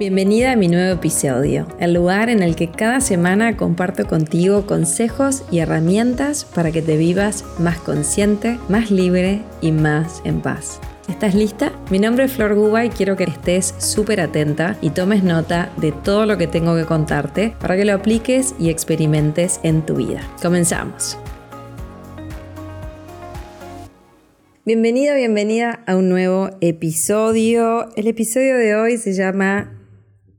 Bienvenida a mi nuevo episodio, el lugar en el que cada semana comparto contigo consejos y herramientas para que te vivas más consciente, más libre y más en paz. ¿Estás lista? Mi nombre es Flor Guba y quiero que estés súper atenta y tomes nota de todo lo que tengo que contarte para que lo apliques y experimentes en tu vida. Comenzamos. Bienvenido, bienvenida a un nuevo episodio. El episodio de hoy se llama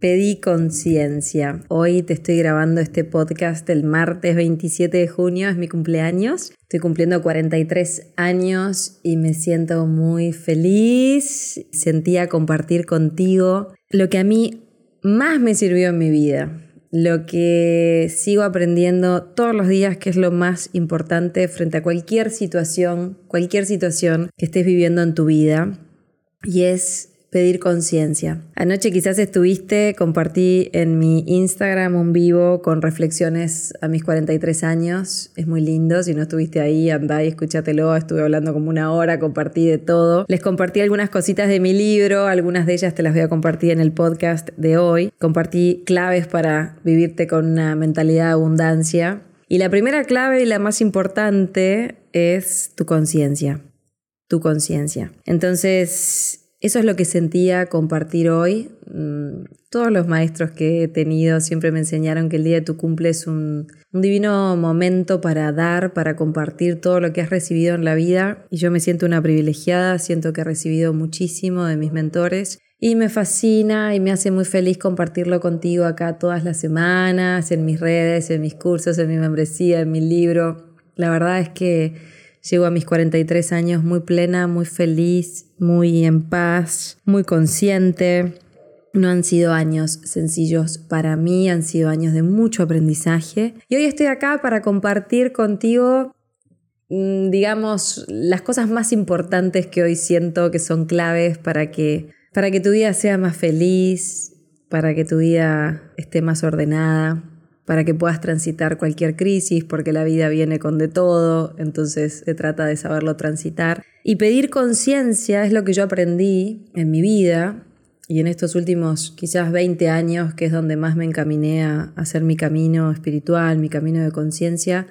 Pedí conciencia. Hoy te estoy grabando este podcast el martes 27 de junio, es mi cumpleaños. Estoy cumpliendo 43 años y me siento muy feliz. Sentía compartir contigo lo que a mí más me sirvió en mi vida. Lo que sigo aprendiendo todos los días, que es lo más importante frente a cualquier situación, cualquier situación que estés viviendo en tu vida. Y es pedir conciencia. Anoche quizás estuviste, compartí en mi Instagram un vivo con reflexiones a mis 43 años. Es muy lindo, si no estuviste ahí, andá y escúchatelo. Estuve hablando como una hora, compartí de todo. Les compartí algunas cositas de mi libro, algunas de ellas te las voy a compartir en el podcast de hoy. Compartí claves para vivirte con una mentalidad de abundancia. Y la primera clave y la más importante es tu conciencia. Tu conciencia. Entonces, eso es lo que sentía compartir hoy. Mm, todos los maestros que he tenido siempre me enseñaron que el día de tu cumple es un, divino momento para dar, para compartir todo lo que has recibido en la vida. Y yo me siento una privilegiada, siento que he recibido muchísimo de mis mentores. Y me fascina y me hace muy feliz compartirlo contigo acá todas las semanas, en mis redes, en mis cursos, en mi membresía, en mi libro. La verdad es que Llego a mis 43 años muy plena, muy feliz, muy en paz, muy consciente. No han sido años sencillos para mí, han sido años de mucho aprendizaje. Y hoy estoy acá para compartir contigo, mm, digamos, las cosas más importantes que hoy siento que son claves para que, para que tu vida sea más feliz, para que tu vida esté más ordenada, para que puedas transitar cualquier crisis, porque la vida viene con de todo, entonces se trata de saberlo transitar. Y pedir conciencia es lo que yo aprendí en mi vida y en estos últimos quizás 20 años, que es donde más me encaminé a hacer mi camino espiritual, mi camino de conciencia.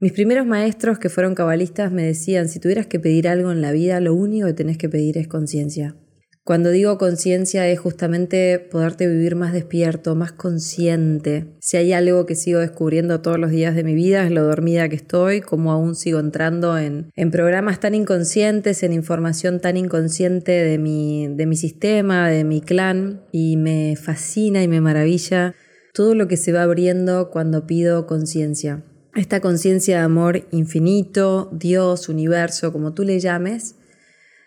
Mis primeros maestros que fueron cabalistas me decían, si tuvieras que pedir algo en la vida, lo único que tenés que pedir es conciencia. Cuando digo conciencia es justamente poderte vivir más despierto, más consciente. Si hay algo que sigo descubriendo todos los días de mi vida es lo dormida que estoy, como aún sigo entrando en, en programas tan inconscientes, en información tan inconsciente de mi, de mi sistema, de mi clan, y me fascina y me maravilla todo lo que se va abriendo cuando pido conciencia. Esta conciencia de amor infinito, Dios, universo, como tú le llames,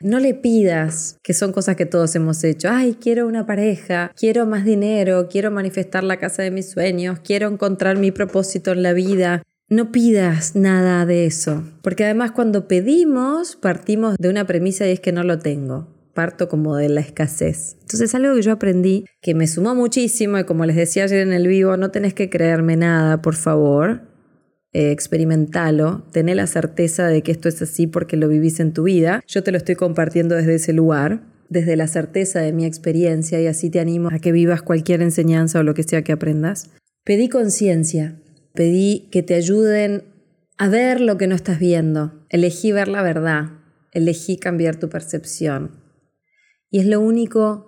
no le pidas, que son cosas que todos hemos hecho, ay, quiero una pareja, quiero más dinero, quiero manifestar la casa de mis sueños, quiero encontrar mi propósito en la vida. No pidas nada de eso, porque además cuando pedimos partimos de una premisa y es que no lo tengo parto como de la escasez. Entonces algo que yo aprendí que me sumó muchísimo y como les decía ayer en el vivo, no tenés que creerme nada, por favor eh, experimentalo, tené la certeza de que esto es así porque lo vivís en tu vida. Yo te lo estoy compartiendo desde ese lugar, desde la certeza de mi experiencia y así te animo a que vivas cualquier enseñanza o lo que sea que aprendas. Pedí conciencia, pedí que te ayuden a ver lo que no estás viendo, elegí ver la verdad, elegí cambiar tu percepción. Y es lo único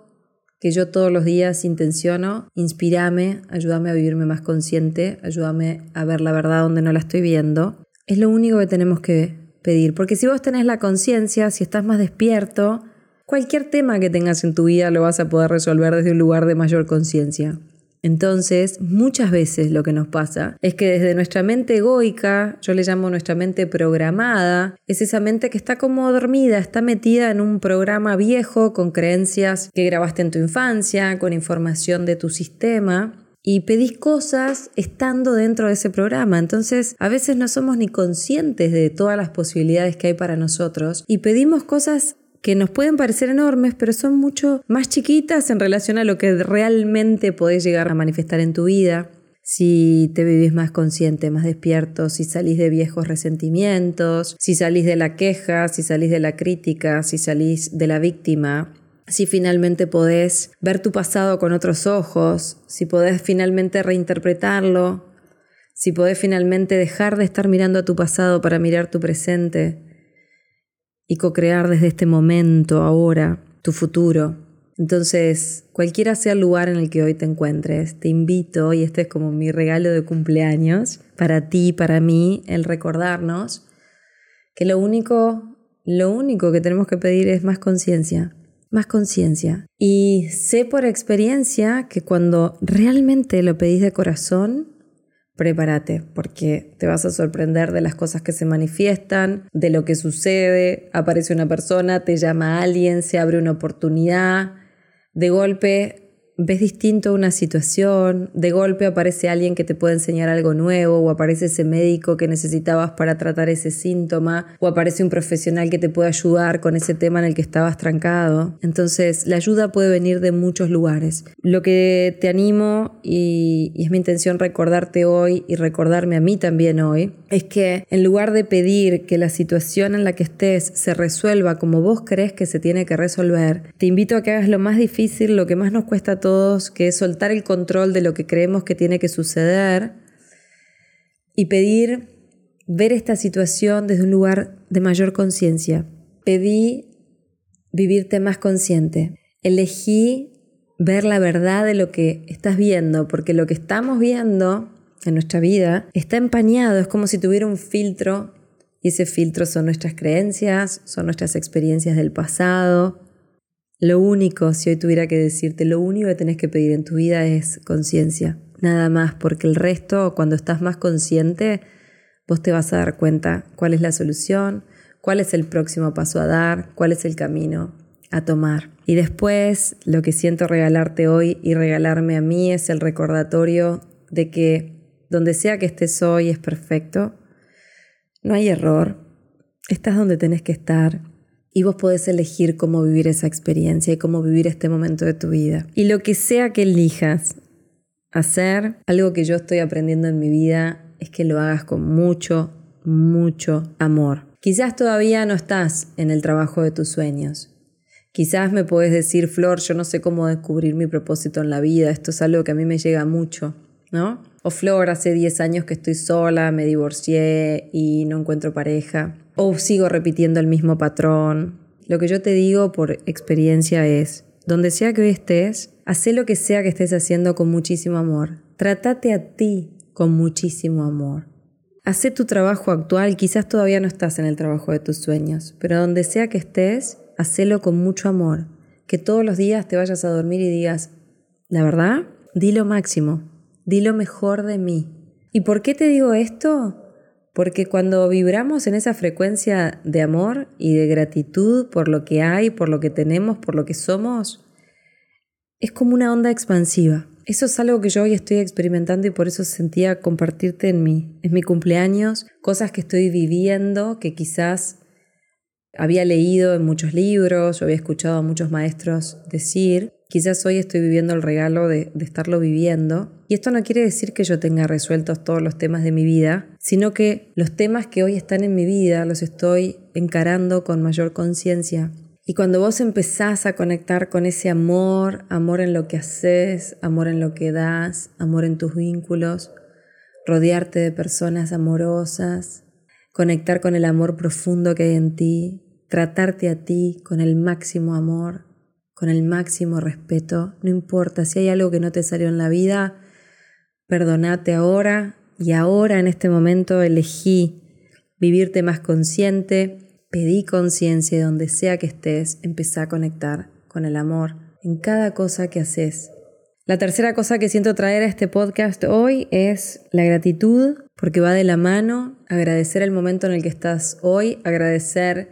que yo todos los días intenciono, inspirame, ayúdame a vivirme más consciente, ayúdame a ver la verdad donde no la estoy viendo. Es lo único que tenemos que pedir, porque si vos tenés la conciencia, si estás más despierto, cualquier tema que tengas en tu vida lo vas a poder resolver desde un lugar de mayor conciencia. Entonces, muchas veces lo que nos pasa es que desde nuestra mente egoica, yo le llamo nuestra mente programada, es esa mente que está como dormida, está metida en un programa viejo con creencias que grabaste en tu infancia, con información de tu sistema, y pedís cosas estando dentro de ese programa. Entonces, a veces no somos ni conscientes de todas las posibilidades que hay para nosotros y pedimos cosas que nos pueden parecer enormes, pero son mucho más chiquitas en relación a lo que realmente podés llegar a manifestar en tu vida. Si te vivís más consciente, más despierto, si salís de viejos resentimientos, si salís de la queja, si salís de la crítica, si salís de la víctima, si finalmente podés ver tu pasado con otros ojos, si podés finalmente reinterpretarlo, si podés finalmente dejar de estar mirando a tu pasado para mirar tu presente y co-crear desde este momento, ahora, tu futuro. Entonces, cualquiera sea el lugar en el que hoy te encuentres, te invito, y este es como mi regalo de cumpleaños, para ti, para mí, el recordarnos que lo único, lo único que tenemos que pedir es más conciencia, más conciencia. Y sé por experiencia que cuando realmente lo pedís de corazón, prepárate, porque te vas a sorprender de las cosas que se manifiestan, de lo que sucede, aparece una persona, te llama alguien, se abre una oportunidad, de golpe ves distinto una situación, de golpe aparece alguien que te puede enseñar algo nuevo, o aparece ese médico que necesitabas para tratar ese síntoma, o aparece un profesional que te puede ayudar con ese tema en el que estabas trancado. Entonces, la ayuda puede venir de muchos lugares. Lo que te animo, y, y es mi intención recordarte hoy y recordarme a mí también hoy, es que en lugar de pedir que la situación en la que estés se resuelva como vos crees que se tiene que resolver, te invito a que hagas lo más difícil, lo que más nos cuesta a todos, que es soltar el control de lo que creemos que tiene que suceder y pedir ver esta situación desde un lugar de mayor conciencia. Pedí vivirte más consciente. Elegí ver la verdad de lo que estás viendo, porque lo que estamos viendo en nuestra vida está empañado, es como si tuviera un filtro y ese filtro son nuestras creencias, son nuestras experiencias del pasado, lo único, si hoy tuviera que decirte, lo único que tenés que pedir en tu vida es conciencia, nada más, porque el resto, cuando estás más consciente, vos te vas a dar cuenta cuál es la solución, cuál es el próximo paso a dar, cuál es el camino a tomar. Y después, lo que siento regalarte hoy y regalarme a mí es el recordatorio de que donde sea que estés hoy es perfecto, no hay error, estás donde tenés que estar, y vos podés elegir cómo vivir esa experiencia y cómo vivir este momento de tu vida. Y lo que sea que elijas hacer, algo que yo estoy aprendiendo en mi vida es que lo hagas con mucho, mucho amor. Quizás todavía no estás en el trabajo de tus sueños. Quizás me puedes decir, Flor, yo no sé cómo descubrir mi propósito en la vida, esto es algo que a mí me llega mucho, ¿no? O Flor, hace 10 años que estoy sola, me divorcié y no encuentro pareja o sigo repitiendo el mismo patrón. Lo que yo te digo por experiencia es, donde sea que estés, haz lo que sea que estés haciendo con muchísimo amor. Trátate a ti con muchísimo amor. Haz tu trabajo actual, quizás todavía no estás en el trabajo de tus sueños, pero donde sea que estés, hacelo con mucho amor. Que todos los días te vayas a dormir y digas, la verdad, di lo máximo, di lo mejor de mí. ¿Y por qué te digo esto? Porque cuando vibramos en esa frecuencia de amor y de gratitud por lo que hay, por lo que tenemos, por lo que somos, es como una onda expansiva. Eso es algo que yo hoy estoy experimentando y por eso sentía compartirte en mí, en mi cumpleaños, cosas que estoy viviendo que quizás había leído en muchos libros, yo había escuchado a muchos maestros decir, quizás hoy estoy viviendo el regalo de, de, estarlo viviendo. Y esto no quiere decir que yo tenga resueltos todos los temas de mi vida, sino que los temas que hoy están en mi vida los estoy encarando con mayor conciencia. Y cuando vos empezás a conectar con ese amor, amor en lo que haces, amor en lo que das, amor en tus vínculos, rodearte de personas amorosas, conectar con el amor profundo que hay en ti, tratarte a ti con el máximo amor, con el máximo respeto. No importa si hay algo que no te salió en la vida, perdonate ahora y ahora en este momento elegí vivirte más consciente, pedí conciencia donde sea que estés, empezá a conectar con el amor en cada cosa que haces. La tercera cosa que siento traer a este podcast hoy es la gratitud porque va de la mano, agradecer el momento en el que estás hoy, agradecer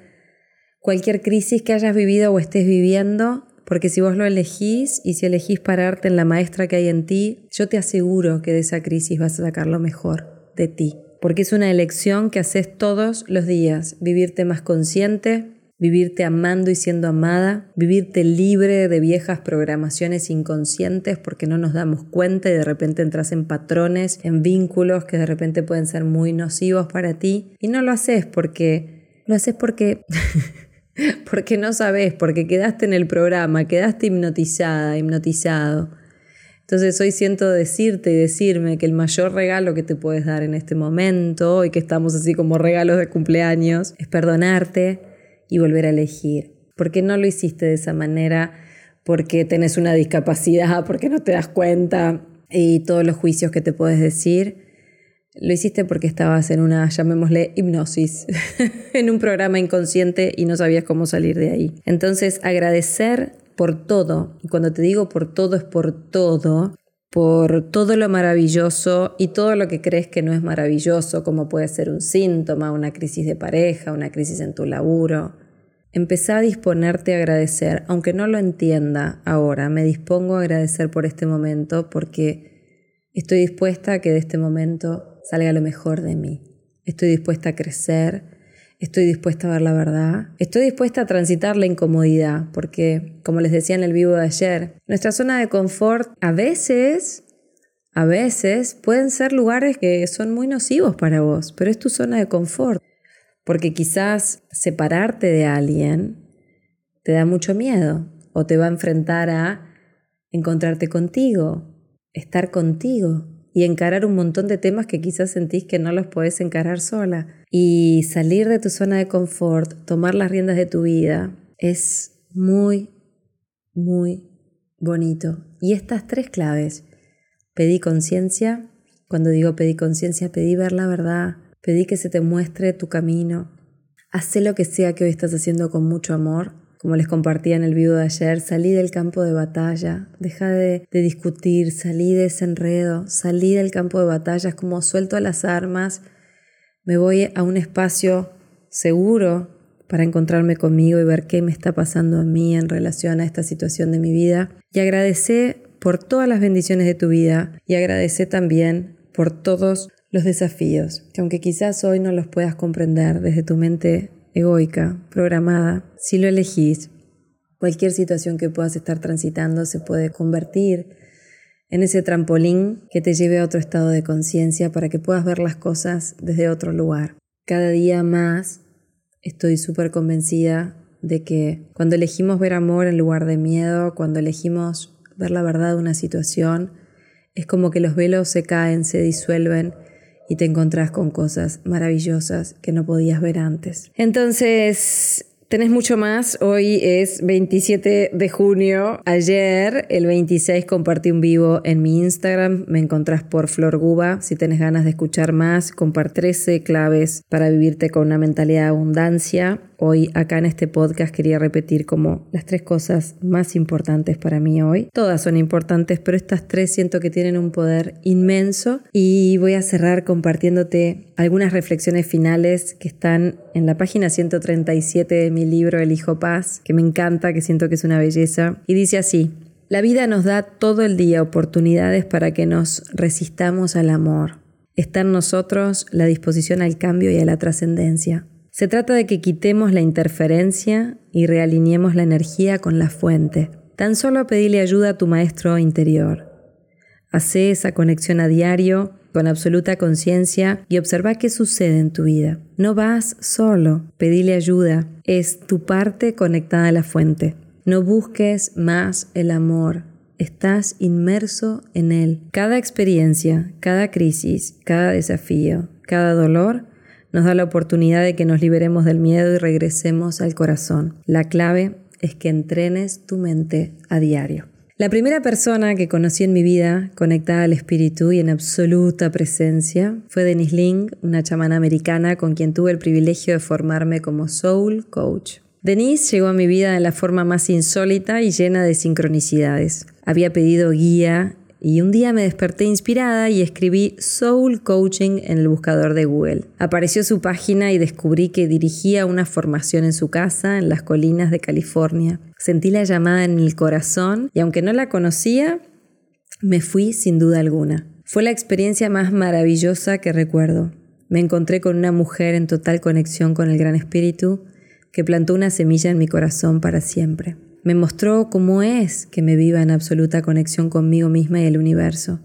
cualquier crisis que hayas vivido o estés viviendo, porque si vos lo elegís y si elegís pararte en la maestra que hay en ti, yo te aseguro que de esa crisis vas a sacar lo mejor de ti, porque es una elección que haces todos los días, vivirte más consciente, vivirte amando y siendo amada, vivirte libre de viejas programaciones inconscientes porque no nos damos cuenta y de repente entras en patrones, en vínculos que de repente pueden ser muy nocivos para ti y no lo haces porque lo haces porque porque no sabes, porque quedaste en el programa, quedaste hipnotizada, hipnotizado. Entonces hoy siento decirte y decirme que el mayor regalo que te puedes dar en este momento, y que estamos así como regalos de cumpleaños, es perdonarte y volver a elegir. Porque no lo hiciste de esa manera, porque tenés una discapacidad, porque no te das cuenta y todos los juicios que te puedes decir. Lo hiciste porque estabas en una, llamémosle, hipnosis, en un programa inconsciente y no sabías cómo salir de ahí. Entonces, agradecer por todo, y cuando te digo por todo es por todo, por todo lo maravilloso y todo lo que crees que no es maravilloso, como puede ser un síntoma, una crisis de pareja, una crisis en tu laburo. Empezá a disponerte a agradecer, aunque no lo entienda ahora, me dispongo a agradecer por este momento porque estoy dispuesta a que de este momento salga lo mejor de mí. Estoy dispuesta a crecer, Estoy dispuesta a ver la verdad. Estoy dispuesta a transitar la incomodidad, porque, como les decía en el vivo de ayer, nuestra zona de confort a veces, a veces pueden ser lugares que son muy nocivos para vos, pero es tu zona de confort. Porque quizás separarte de alguien te da mucho miedo o te va a enfrentar a encontrarte contigo, estar contigo y encarar un montón de temas que quizás sentís que no los podés encarar sola. Y salir de tu zona de confort, tomar las riendas de tu vida, es muy, muy bonito. Y estas tres claves, pedí conciencia, cuando digo pedí conciencia, pedí ver la verdad, pedí que se te muestre tu camino, haz lo que sea que hoy estás haciendo con mucho amor, como les compartía en el video de ayer, salí del campo de batalla, deja de, de, discutir, salí de ese enredo, salí del campo de batalla, es como suelto las armas, me voy a un espacio seguro para encontrarme conmigo y ver qué me está pasando a mí en relación a esta situación de mi vida. Y agradecé por todas las bendiciones de tu vida y agradecé también por todos los desafíos, que aunque quizás hoy no los puedas comprender desde tu mente egoica, programada, si lo elegís, cualquier situación que puedas estar transitando se puede convertir en ese trampolín que te lleve a otro estado de conciencia para que puedas ver las cosas desde otro lugar. Cada día más estoy súper convencida de que cuando elegimos ver amor en lugar de miedo, cuando elegimos ver la verdad de una situación, es como que los velos se caen, se disuelven y te encontrás con cosas maravillosas que no podías ver antes. Entonces, Tenés mucho más. Hoy es 27 de junio. Ayer, el 26, compartí un vivo en mi Instagram. Me encontrás por Flor Guba. Si tenés ganas de escuchar más, compar 13 claves para vivirte con una mentalidad de abundancia. Hoy acá en este podcast quería repetir como las tres cosas más importantes para mí hoy. Todas son importantes, pero estas tres siento que tienen un poder inmenso y voy a cerrar compartiéndote algunas reflexiones finales que están en la página 137 de mi libro El Hijo Paz, que me encanta, que siento que es una belleza. Y dice así, la vida nos da todo el día oportunidades para que nos resistamos al amor. Está en nosotros la disposición al cambio y a la trascendencia. Se trata de que quitemos la interferencia y realineemos la energía con la fuente. Tan solo pedile ayuda a tu maestro interior. Hace esa conexión a diario con absoluta conciencia y observa qué sucede en tu vida. No vas solo, pedile ayuda. Es tu parte conectada a la fuente. No busques más el amor. Estás inmerso en él. Cada experiencia, cada crisis, cada desafío, cada dolor nos da la oportunidad de que nos liberemos del miedo y regresemos al corazón. La clave es que entrenes tu mente a diario. La primera persona que conocí en mi vida conectada al espíritu y en absoluta presencia fue Denise Ling, una chamana americana con quien tuve el privilegio de formarme como soul coach. Denise llegó a mi vida de la forma más insólita y llena de sincronicidades. Había pedido guía y un día me desperté inspirada y escribí Soul Coaching en el buscador de Google. Apareció su página y descubrí que dirigía una formación en su casa en las colinas de California. Sentí la llamada en el corazón y aunque no la conocía, me fui sin duda alguna. Fue la experiencia más maravillosa que recuerdo. Me encontré con una mujer en total conexión con el Gran Espíritu que plantó una semilla en mi corazón para siempre. Me mostró cómo es que me viva en absoluta conexión conmigo misma y el universo.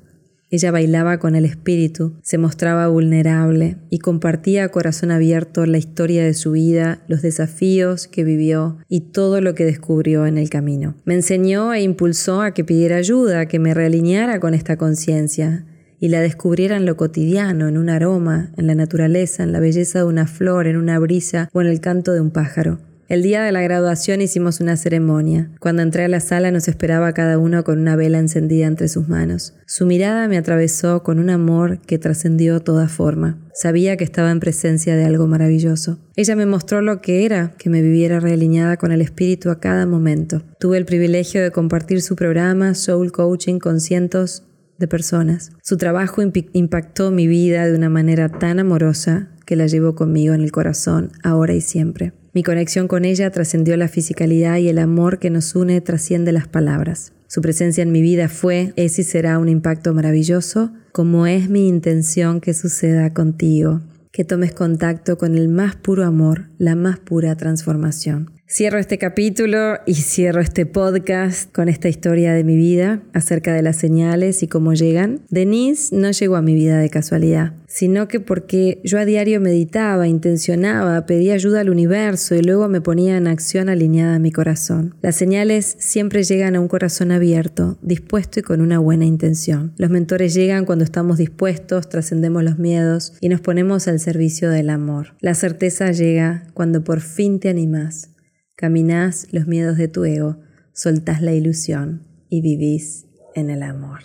Ella bailaba con el espíritu, se mostraba vulnerable y compartía a corazón abierto la historia de su vida, los desafíos que vivió y todo lo que descubrió en el camino. Me enseñó e impulsó a que pidiera ayuda, a que me realineara con esta conciencia y la descubriera en lo cotidiano, en un aroma, en la naturaleza, en la belleza de una flor, en una brisa o en el canto de un pájaro. El día de la graduación hicimos una ceremonia. Cuando entré a la sala nos esperaba cada uno con una vela encendida entre sus manos. Su mirada me atravesó con un amor que trascendió toda forma. Sabía que estaba en presencia de algo maravilloso. Ella me mostró lo que era que me viviera realineada con el espíritu a cada momento. Tuve el privilegio de compartir su programa Soul Coaching con cientos de personas. Su trabajo impactó mi vida de una manera tan amorosa que la llevo conmigo en el corazón ahora y siempre. Mi conexión con ella trascendió la fisicalidad y el amor que nos une trasciende las palabras. Su presencia en mi vida fue, es y será un impacto maravilloso, como es mi intención que suceda contigo, que tomes contacto con el más puro amor, la más pura transformación. Cierro este capítulo y cierro este podcast con esta historia de mi vida acerca de las señales y cómo llegan. Denise no llegó a mi vida de casualidad, sino que porque yo a diario meditaba, intencionaba, pedía ayuda al universo y luego me ponía en acción alineada a mi corazón. Las señales siempre llegan a un corazón abierto, dispuesto y con una buena intención. Los mentores llegan cuando estamos dispuestos, trascendemos los miedos y nos ponemos al servicio del amor. La certeza llega cuando por fin te animás Caminás los miedos de tu ego, soltás la ilusión y vivís en el amor.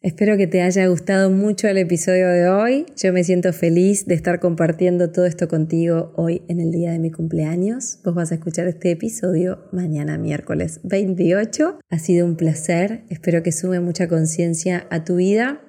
Espero que te haya gustado mucho el episodio de hoy. Yo me siento feliz de estar compartiendo todo esto contigo hoy en el día de mi cumpleaños. Vos vas a escuchar este episodio mañana miércoles 28. Ha sido un placer. Espero que sume mucha conciencia a tu vida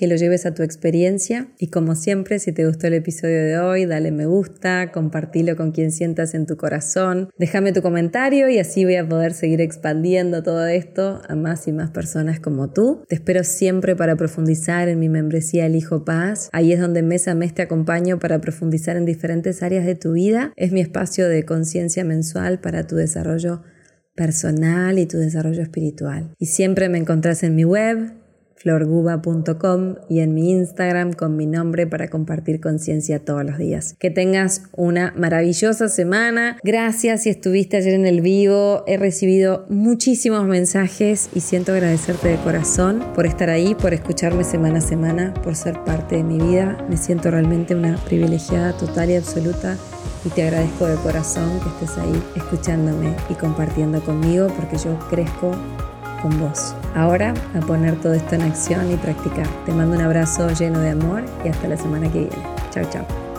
que lo lleves a tu experiencia y como siempre, si te gustó el episodio de hoy, dale me gusta, compartilo con quien sientas en tu corazón, déjame tu comentario y así voy a poder seguir expandiendo todo esto a más y más personas como tú. Te espero siempre para profundizar en mi membresía El Hijo Paz. Ahí es donde mes a mes te acompaño para profundizar en diferentes áreas de tu vida. Es mi espacio de conciencia mensual para tu desarrollo personal y tu desarrollo espiritual. Y siempre me encontrás en mi web florguba.com y en mi Instagram con mi nombre para compartir conciencia todos los días. Que tengas una maravillosa semana. Gracias si estuviste ayer en el vivo. He recibido muchísimos mensajes y siento agradecerte de corazón por estar ahí, por escucharme semana a semana, por ser parte de mi vida. Me siento realmente una privilegiada total y absoluta y te agradezco de corazón que estés ahí escuchándome y compartiendo conmigo porque yo crezco con vos. Ahora a poner todo esto en acción y practicar. Te mando un abrazo lleno de amor y hasta la semana que viene. Chao, chao.